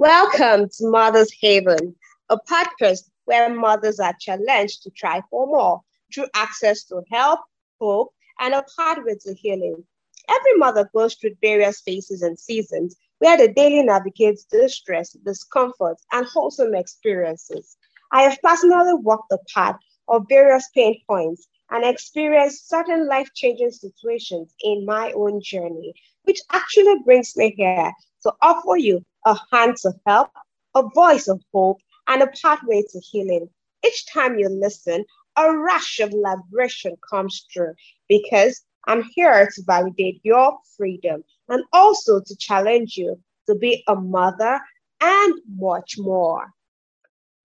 Welcome to Mother's Haven, a podcast where mothers are challenged to try for more through access to help, hope, and a pathway to healing. Every mother goes through various phases and seasons where the daily navigates distress, discomfort, and wholesome experiences. I have personally walked the path of various pain points and experienced certain life changing situations in my own journey, which actually brings me here to offer you a hand to help, a voice of hope, and a pathway to healing. Each time you listen, a rush of liberation comes through because I'm here to validate your freedom and also to challenge you to be a mother and much more.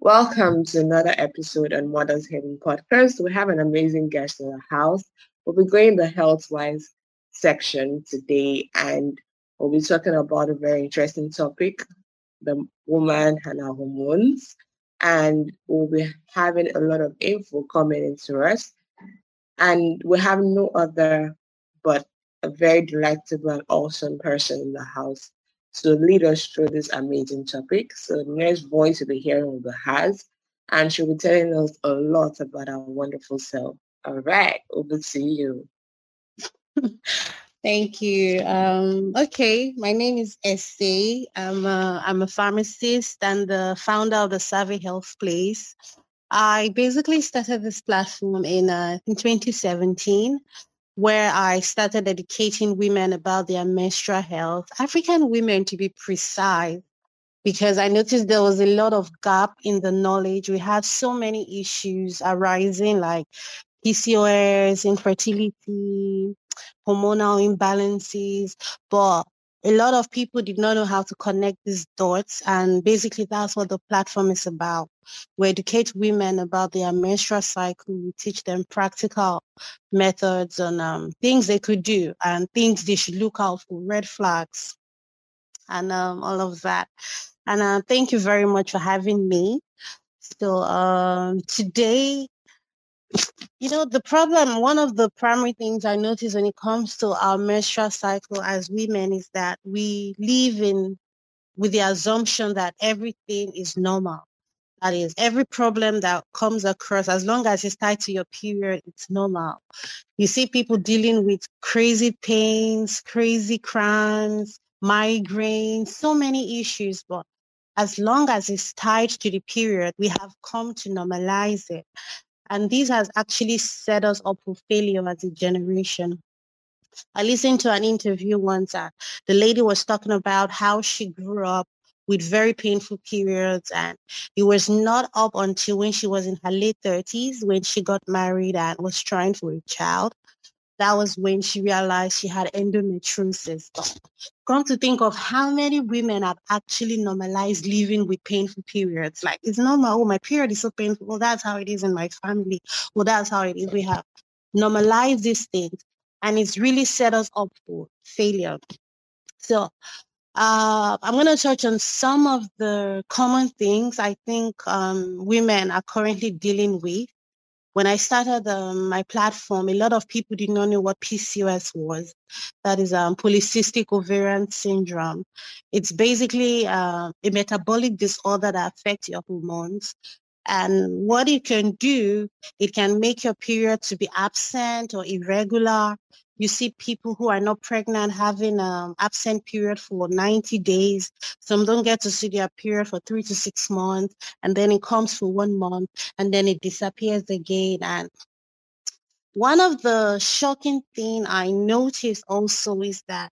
Welcome to another episode on Mother's Haven Podcast. We have an amazing guest in the house. We'll be going the health wise section today, and we'll be talking about a very interesting topic the woman and her hormones. And we'll be having a lot of info coming into us. And we have no other but a very delightful and awesome person in the house to lead us through this amazing topic. So the next voice you'll be hearing will be Haz, and she'll be telling us a lot about our wonderful self. All right, over to you. Thank you. Um, okay, my name is Ese. I'm a, I'm a pharmacist and the founder of the Savvy Health Place. I basically started this platform in, uh, in 2017 where I started educating women about their menstrual health, African women to be precise, because I noticed there was a lot of gap in the knowledge. We had so many issues arising like PCOS, infertility, hormonal imbalances, but a lot of people did not know how to connect these dots. And basically, that's what the platform is about. We educate women about their menstrual cycle. We teach them practical methods on um, things they could do and things they should look out for, red flags, and um, all of that. And uh, thank you very much for having me. So um, today you know, the problem, one of the primary things I notice when it comes to our menstrual cycle as women is that we live in with the assumption that everything is normal. That is, every problem that comes across, as long as it's tied to your period, it's normal. You see people dealing with crazy pains, crazy cramps, migraines, so many issues, but as long as it's tied to the period, we have come to normalize it. And this has actually set us up for failure as a generation. I listened to an interview once that the lady was talking about how she grew up with very painful periods and it was not up until when she was in her late 30s when she got married and was trying for a child that was when she realized she had endometriosis. Come to think of how many women have actually normalized living with painful periods. Like it's normal. Oh, my period is so painful. Well, that's how it is in my family. Well, that's how it is. We have normalized these things, and it's really set us up for failure. So uh, I'm going to touch on some of the common things I think um, women are currently dealing with when I started um, my platform, a lot of people did not know what PCOS was. That is um, polycystic ovarian syndrome. It's basically uh, a metabolic disorder that affects your hormones. And what it can do, it can make your period to be absent or irregular you see people who are not pregnant having an absent period for 90 days. Some don't get to see their period for three to six months, and then it comes for one month, and then it disappears again. And one of the shocking thing I noticed also is that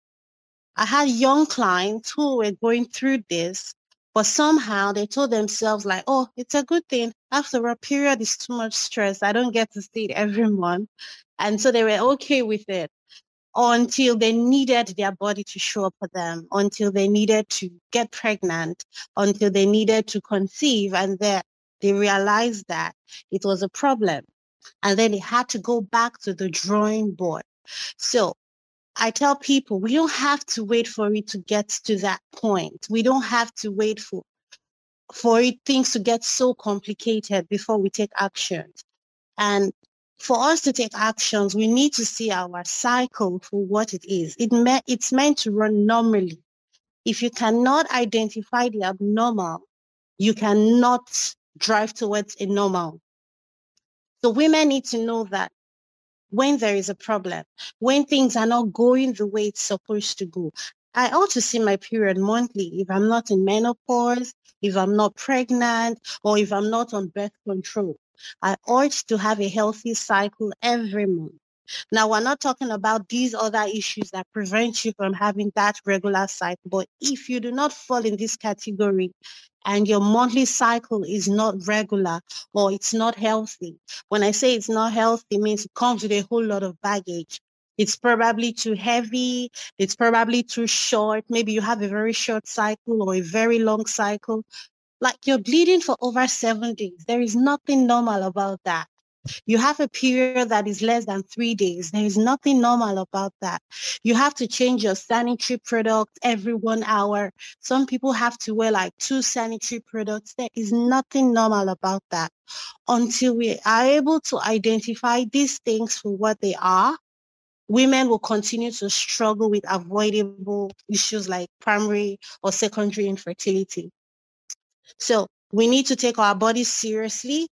I had young clients who were going through this, but somehow they told themselves like, oh, it's a good thing. After a period is too much stress. I don't get to see it every month. And so they were okay with it until they needed their body to show up for them, until they needed to get pregnant, until they needed to conceive, and that they realized that it was a problem. And then they had to go back to the drawing board. So I tell people we don't have to wait for it to get to that point. We don't have to wait for for it, things to get so complicated before we take actions. And for us to take actions, we need to see our cycle for what it is. It me- it's meant to run normally. If you cannot identify the abnormal, you cannot drive towards a normal. So women need to know that when there is a problem, when things are not going the way it's supposed to go. I ought to see my period monthly if I'm not in menopause, if I'm not pregnant, or if I'm not on birth control. I ought to have a healthy cycle every month. Now, we're not talking about these other issues that prevent you from having that regular cycle. But if you do not fall in this category and your monthly cycle is not regular or it's not healthy, when I say it's not healthy, it means it comes with a whole lot of baggage. It's probably too heavy. It's probably too short. Maybe you have a very short cycle or a very long cycle. Like you're bleeding for over seven days. There is nothing normal about that. You have a period that is less than three days. There is nothing normal about that. You have to change your sanitary product every one hour. Some people have to wear like two sanitary products. There is nothing normal about that until we are able to identify these things for what they are. Women will continue to struggle with avoidable issues like primary or secondary infertility. So we need to take our bodies seriously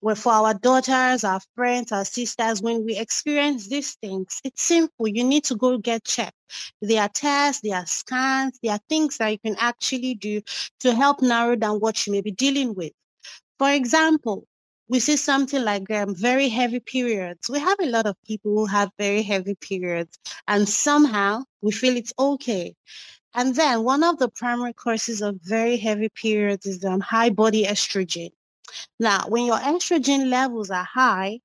well, for our daughters, our friends, our sisters, when we experience these things, it's simple. You need to go get checked. There are tests, there are scans, there are things that you can actually do to help narrow down what you may be dealing with. For example, we see something like um, very heavy periods. We have a lot of people who have very heavy periods, and somehow we feel it's okay. And then one of the primary causes of very heavy periods is um, high body estrogen. Now, when your estrogen levels are high,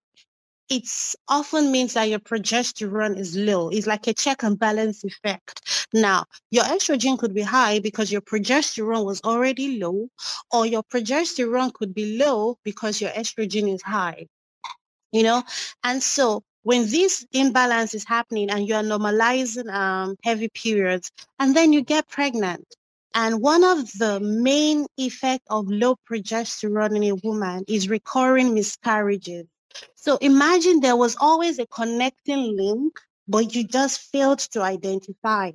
it often means that your progesterone is low. It's like a check and balance effect. Now, your estrogen could be high because your progesterone was already low, or your progesterone could be low because your estrogen is high. You know, and so when this imbalance is happening and you are normalizing um, heavy periods, and then you get pregnant, and one of the main effects of low progesterone in a woman is recurring miscarriages. So imagine there was always a connecting link, but you just failed to identify.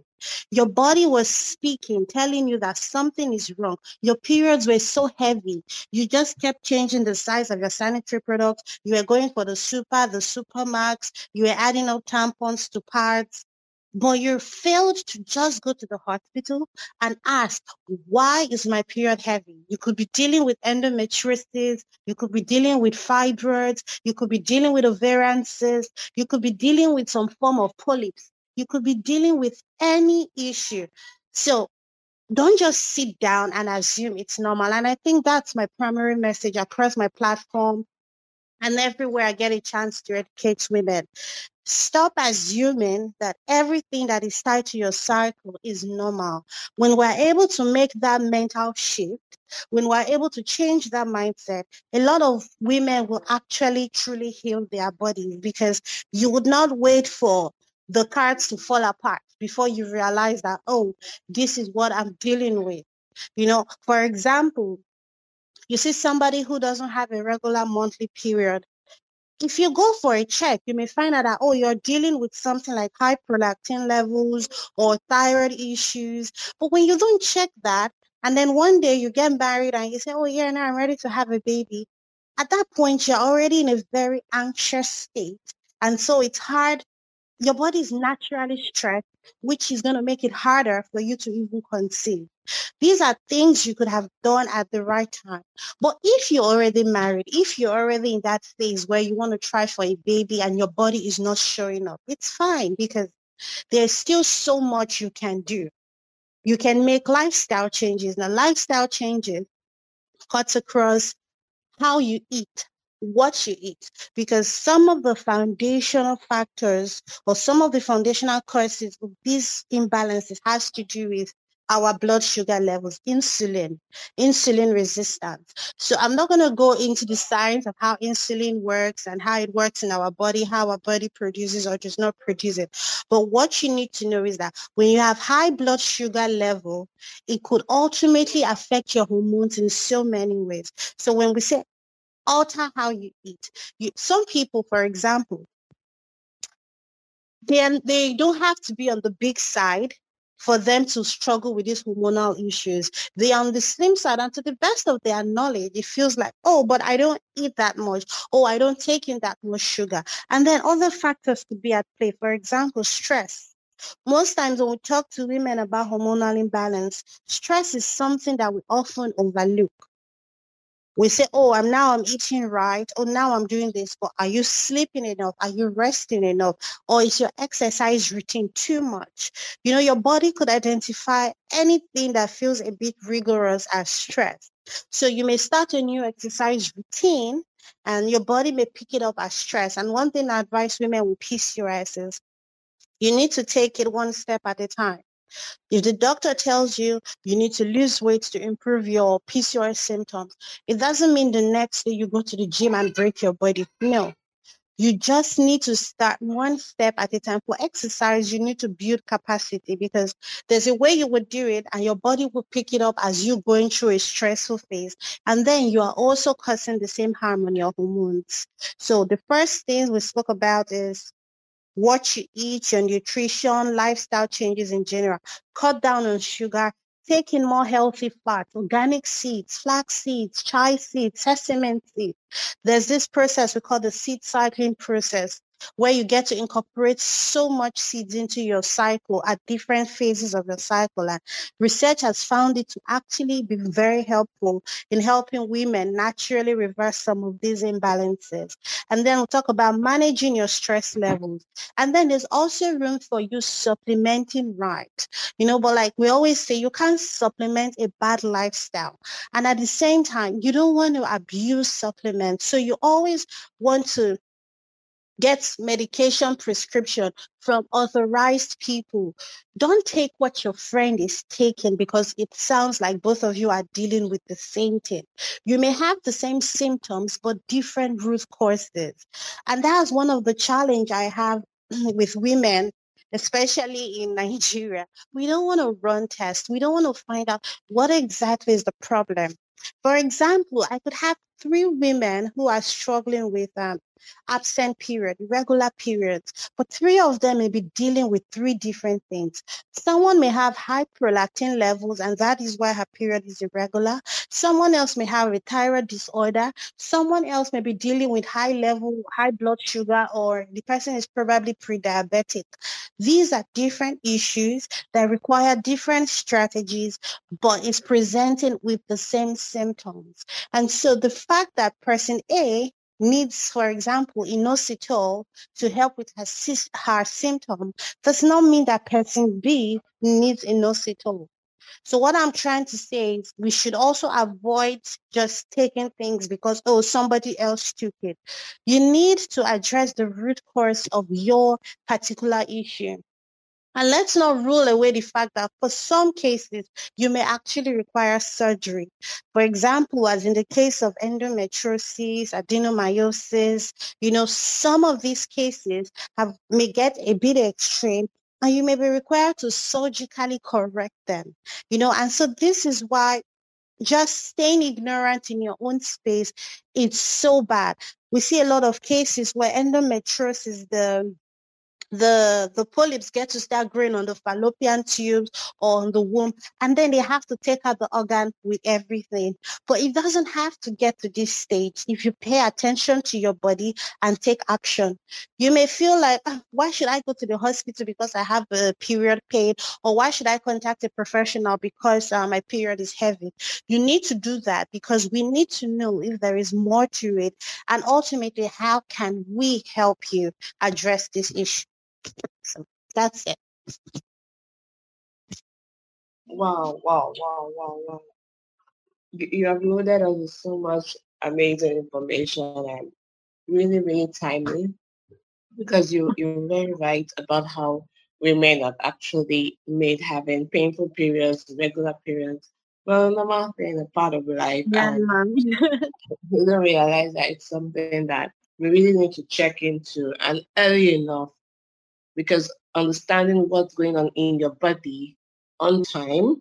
Your body was speaking, telling you that something is wrong. Your periods were so heavy. You just kept changing the size of your sanitary products. You were going for the super, the super max. You were adding up tampons to parts but you failed to just go to the hospital and ask, why is my period heavy? You could be dealing with endometriosis. You could be dealing with fibroids. You could be dealing with ovarian cysts. You could be dealing with some form of polyps. You could be dealing with any issue. So don't just sit down and assume it's normal. And I think that's my primary message across my platform and everywhere I get a chance to educate women. Stop assuming that everything that is tied to your cycle is normal. When we're able to make that mental shift, when we're able to change that mindset, a lot of women will actually truly heal their bodies because you would not wait for the cards to fall apart before you realize that, oh, this is what I'm dealing with. You know, for example, you see somebody who doesn't have a regular monthly period if you go for a check, you may find out that, oh, you're dealing with something like high prolactin levels or thyroid issues. But when you don't check that, and then one day you get married and you say, oh, yeah, now I'm ready to have a baby. At that point, you're already in a very anxious state. And so it's hard. Your body is naturally stressed, which is going to make it harder for you to even conceive. These are things you could have done at the right time. But if you're already married, if you're already in that phase where you want to try for a baby and your body is not showing up, it's fine because there's still so much you can do. You can make lifestyle changes. Now, lifestyle changes cuts across how you eat, what you eat, because some of the foundational factors or some of the foundational causes of these imbalances has to do with our blood sugar levels, insulin, insulin resistance. So I'm not going to go into the science of how insulin works and how it works in our body, how our body produces or does not produce it. But what you need to know is that when you have high blood sugar level, it could ultimately affect your hormones in so many ways. So when we say alter how you eat, you, some people, for example, then they don't have to be on the big side for them to struggle with these hormonal issues. They are on the slim side and to the best of their knowledge, it feels like, oh, but I don't eat that much. Oh, I don't take in that much sugar. And then other factors could be at play. For example, stress. Most times when we talk to women about hormonal imbalance, stress is something that we often overlook we say, oh, I'm now I'm eating right. Oh, now I'm doing this. But are you sleeping enough? Are you resting enough? Or is your exercise routine too much? You know, your body could identify anything that feels a bit rigorous as stress. So you may start a new exercise routine and your body may pick it up as stress. And one thing I advise women with PCOS is you need to take it one step at a time. If the doctor tells you you need to lose weight to improve your PCOS symptoms, it doesn't mean the next day you go to the gym and break your body. No. You just need to start one step at a time. For exercise, you need to build capacity because there's a way you would do it and your body will pick it up as you're going through a stressful phase. And then you are also causing the same harm on your hormones. So the first thing we spoke about is what you eat, your nutrition, lifestyle changes in general. Cut down on sugar, take in more healthy fats, organic seeds, flax seeds, chia seeds, sesame seeds. There's this process we call the seed cycling process where you get to incorporate so much seeds into your cycle at different phases of your cycle. And research has found it to actually be very helpful in helping women naturally reverse some of these imbalances. And then we'll talk about managing your stress levels. And then there's also room for you supplementing right. You know, but like we always say, you can't supplement a bad lifestyle. And at the same time, you don't want to abuse supplements. So you always want to Get medication prescription from authorized people. Don't take what your friend is taking because it sounds like both of you are dealing with the same thing. You may have the same symptoms, but different root causes. And that's one of the challenge I have with women especially in Nigeria, we don't want to run tests. We don't want to find out what exactly is the problem. For example, I could have three women who are struggling with um, absent period, irregular periods, but three of them may be dealing with three different things. Someone may have high prolactin levels, and that is why her period is irregular. Someone else may have a thyroid disorder. Someone else may be dealing with high level, high blood sugar, or the person is probably pre-diabetic. These are different issues that require different strategies, but is presenting with the same symptoms. And so the fact that person A needs, for example, inositol to help with her, her symptom does not mean that person B needs inositol. So what I'm trying to say is we should also avoid just taking things because, oh, somebody else took it. You need to address the root cause of your particular issue. And let's not rule away the fact that for some cases, you may actually require surgery. For example, as in the case of endometriosis, adenomyosis, you know, some of these cases have may get a bit extreme and you may be required to surgically correct them. You know, and so this is why just staying ignorant in your own space it's so bad. We see a lot of cases where endometriosis, the the the polyps get to start growing on the fallopian tubes or on the womb and then they have to take out the organ with everything. But it doesn't have to get to this stage if you pay attention to your body and take action. You may feel like oh, why should i go to the hospital because i have a period pain? Or why should i contact a professional because uh, my period is heavy? You need to do that because we need to know if there is more to it. And ultimately how can we help you address this issue so that's it. Wow, wow, wow, wow, wow. You, you have loaded us with so much amazing information and really, really timely because you, you're very right about how women are actually made having painful periods, regular periods, well, normal thing, a part of life. Yeah, and we don't realize that it's something that we really need to check into and early enough because understanding what's going on in your body on time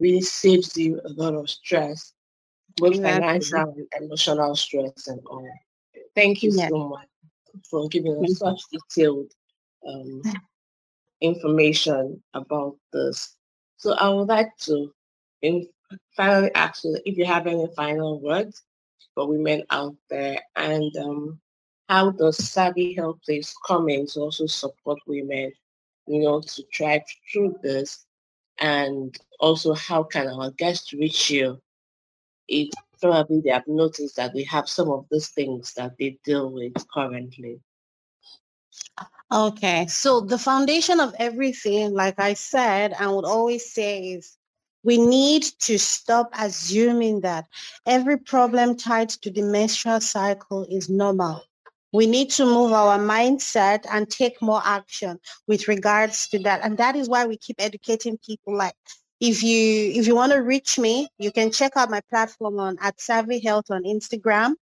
really saves you a lot of stress, both exactly. financial and emotional stress and all. Thank you yeah. so much for giving us such detailed um, information about this. So I would like to in, finally ask you if you have any final words for women out there and um, how does Savvy Health Place to also support women, you know, to try through this and also how can our guests reach you if probably they have noticed that they have some of these things that they deal with currently. Okay, so the foundation of everything, like I said, I would always say is we need to stop assuming that every problem tied to the menstrual cycle is normal. We need to move our mindset and take more action with regards to that. And that is why we keep educating people like if you if you want to reach me, you can check out my platform on at Savvy Health on Instagram.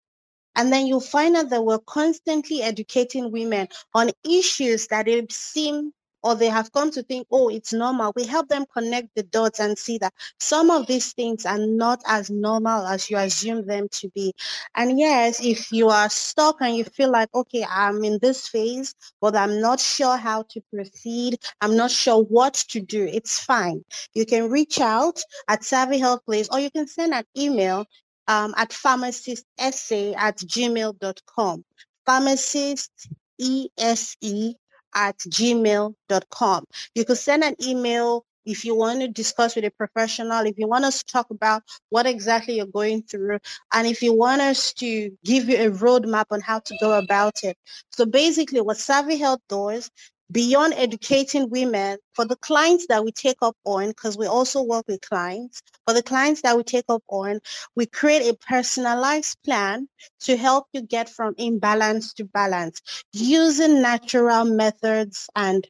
And then you'll find out that we're constantly educating women on issues that it seem or they have come to think, oh, it's normal. We help them connect the dots and see that some of these things are not as normal as you assume them to be. And yes, if you are stuck and you feel like, okay, I'm in this phase, but I'm not sure how to proceed, I'm not sure what to do, it's fine. You can reach out at Savvy Health Place or you can send an email um, at pharmacistese at gmail.com. Pharmacist, E-S-E at gmail.com. You could send an email if you want to discuss with a professional, if you want us to talk about what exactly you're going through, and if you want us to give you a roadmap on how to go about it. So basically what Savvy Health does beyond educating women for the clients that we take up on because we also work with clients for the clients that we take up on we create a personalized plan to help you get from imbalance to balance using natural methods and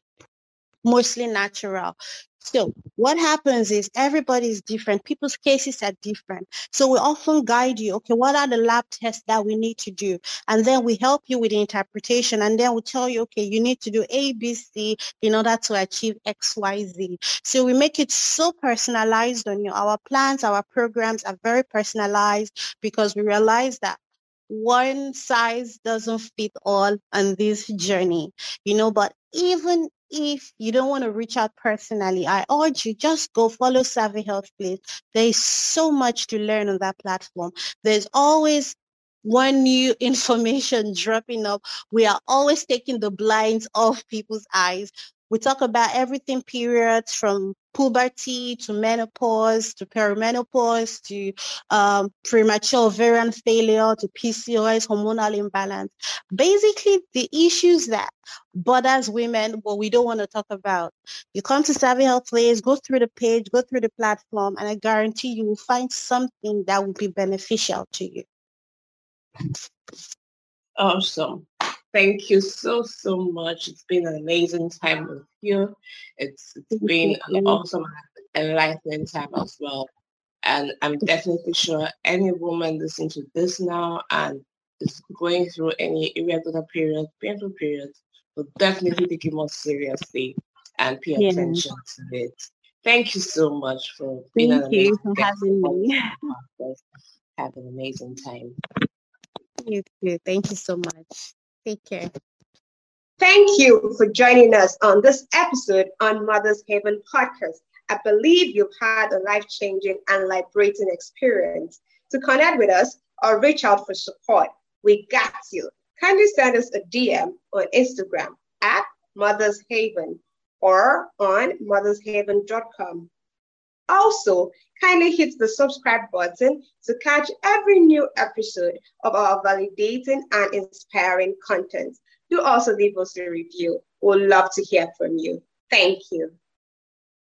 mostly natural so what happens is everybody is different. People's cases are different. So we often guide you, okay, what are the lab tests that we need to do? And then we help you with the interpretation. And then we tell you, okay, you need to do A, B, C in order to achieve X, Y, Z. So we make it so personalized on you. Our plans, our programs are very personalized because we realize that one size doesn't fit all on this journey, you know, but even if you don't want to reach out personally, I urge you just go follow Savvy Health please. There is so much to learn on that platform. There's always one new information dropping up. We are always taking the blinds off people's eyes. We talk about everything periods from puberty to menopause to perimenopause to um, premature ovarian failure to PCOS, hormonal imbalance. Basically, the issues that bothers women, what we don't want to talk about. You come to Savvy Health Place, go through the page, go through the platform, and I guarantee you will find something that will be beneficial to you. Awesome. Thank you so, so much. It's been an amazing time with you. It's, it's been an awesome, enlightening time as well. And I'm definitely sure any woman listening to this now and is going through any irregular periods, painful periods, will definitely take it more seriously and pay yeah. attention to it. Thank you so much for being Thank you for having me. Have an amazing time. You too. Thank you so much. Take care. Thank you for joining us on this episode on Mother's Haven podcast. I believe you've had a life changing and liberating experience. To connect with us or reach out for support, we got you. Kindly send us a DM on Instagram at Mother's Haven or on mothershaven.com. Also, kindly hit the subscribe button to catch every new episode of our validating and inspiring content. Do also leave us a review. We'd love to hear from you. Thank you.